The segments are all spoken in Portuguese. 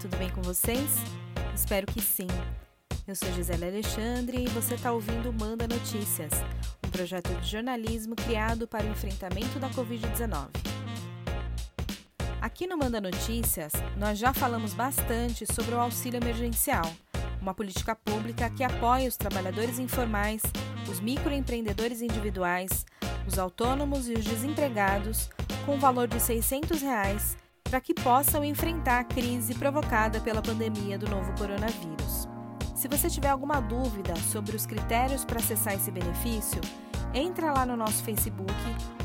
tudo bem com vocês? Espero que sim. Eu sou Gisele Alexandre e você está ouvindo Manda Notícias, um projeto de jornalismo criado para o enfrentamento da Covid-19. Aqui no Manda Notícias, nós já falamos bastante sobre o auxílio emergencial, uma política pública que apoia os trabalhadores informais, os microempreendedores individuais, os autônomos e os desempregados com o valor de 600 reais para que possam enfrentar a crise provocada pela pandemia do novo coronavírus. Se você tiver alguma dúvida sobre os critérios para acessar esse benefício, entra lá no nosso Facebook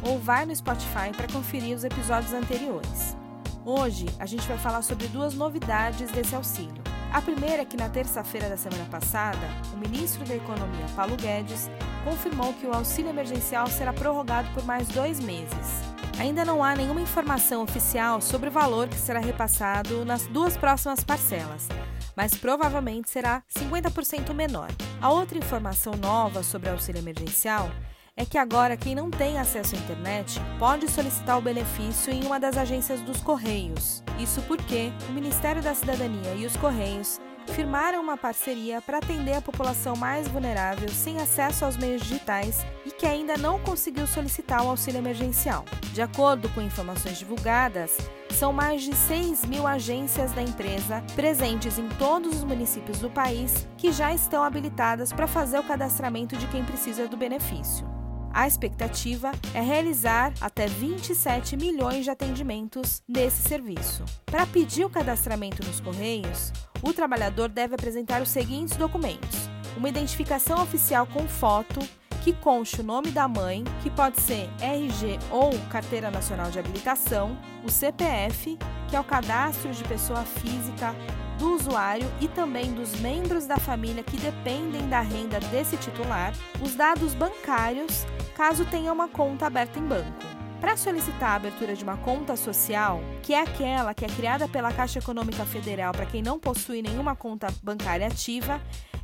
ou vai no Spotify para conferir os episódios anteriores. Hoje a gente vai falar sobre duas novidades desse auxílio. A primeira é que na terça-feira da semana passada, o ministro da Economia, Paulo Guedes, confirmou que o auxílio emergencial será prorrogado por mais dois meses. Ainda não há nenhuma informação oficial sobre o valor que será repassado nas duas próximas parcelas, mas provavelmente será 50% menor. A outra informação nova sobre o auxílio emergencial é que agora quem não tem acesso à internet pode solicitar o benefício em uma das agências dos Correios. Isso porque o Ministério da Cidadania e os Correios firmaram uma parceria para atender a população mais vulnerável sem acesso aos meios digitais e que ainda não conseguiu solicitar o auxílio emergencial. De acordo com informações divulgadas, são mais de 6 mil agências da empresa presentes em todos os municípios do país que já estão habilitadas para fazer o cadastramento de quem precisa do benefício. A expectativa é realizar até 27 milhões de atendimentos nesse serviço. Para pedir o cadastramento nos Correios, o trabalhador deve apresentar os seguintes documentos: uma identificação oficial com foto que conste o nome da mãe, que pode ser RG ou Carteira Nacional de Habilitação, o CPF, que é o cadastro de pessoa física do usuário e também dos membros da família que dependem da renda desse titular, os dados bancários caso tenha uma conta aberta em banco. Para solicitar a abertura de uma conta social, que é aquela que é criada pela Caixa Econômica Federal para quem não possui nenhuma conta bancária ativa,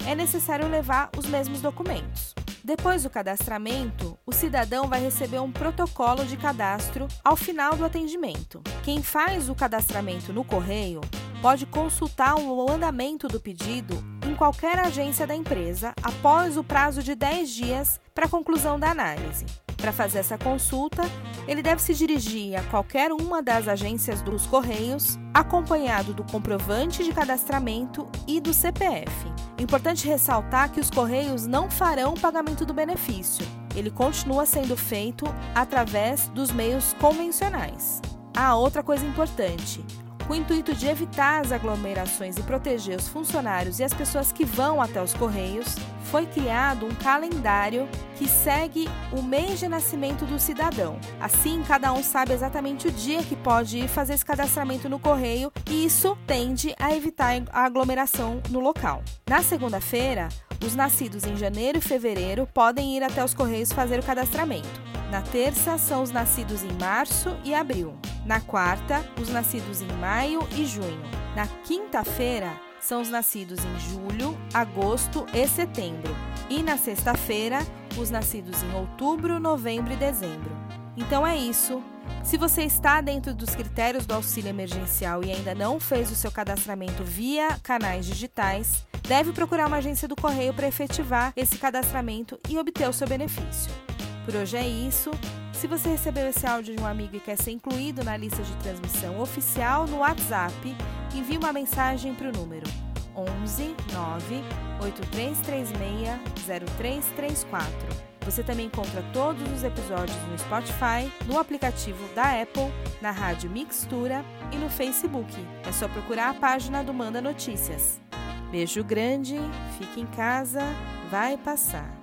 é necessário levar os mesmos documentos. Depois do cadastramento, o cidadão vai receber um protocolo de cadastro ao final do atendimento. Quem faz o cadastramento no correio pode consultar o andamento do pedido em qualquer agência da empresa após o prazo de 10 dias para conclusão da análise. Para fazer essa consulta, ele deve se dirigir a qualquer uma das agências dos Correios, acompanhado do comprovante de cadastramento e do CPF. Importante ressaltar que os Correios não farão o pagamento do benefício. Ele continua sendo feito através dos meios convencionais. Ah, outra coisa importante: com o intuito de evitar as aglomerações e proteger os funcionários e as pessoas que vão até os Correios, foi criado um calendário que segue o mês de nascimento do cidadão. Assim, cada um sabe exatamente o dia que pode ir fazer esse cadastramento no correio e isso tende a evitar a aglomeração no local. Na segunda-feira, os nascidos em janeiro e fevereiro podem ir até os Correios fazer o cadastramento. Na terça, são os nascidos em março e abril. Na quarta, os nascidos em maio e junho. Na quinta-feira, são os nascidos em julho, agosto e setembro. E na sexta-feira, os nascidos em outubro, novembro e dezembro. Então é isso. Se você está dentro dos critérios do auxílio emergencial e ainda não fez o seu cadastramento via canais digitais, deve procurar uma agência do correio para efetivar esse cadastramento e obter o seu benefício. Por hoje é isso. Se você recebeu esse áudio de um amigo e quer ser incluído na lista de transmissão oficial no WhatsApp, envie uma mensagem para o número 11 9 8336 0334. Você também encontra todos os episódios no Spotify, no aplicativo da Apple, na Rádio Mixtura e no Facebook. É só procurar a página do Manda Notícias. Beijo grande, fique em casa, vai passar.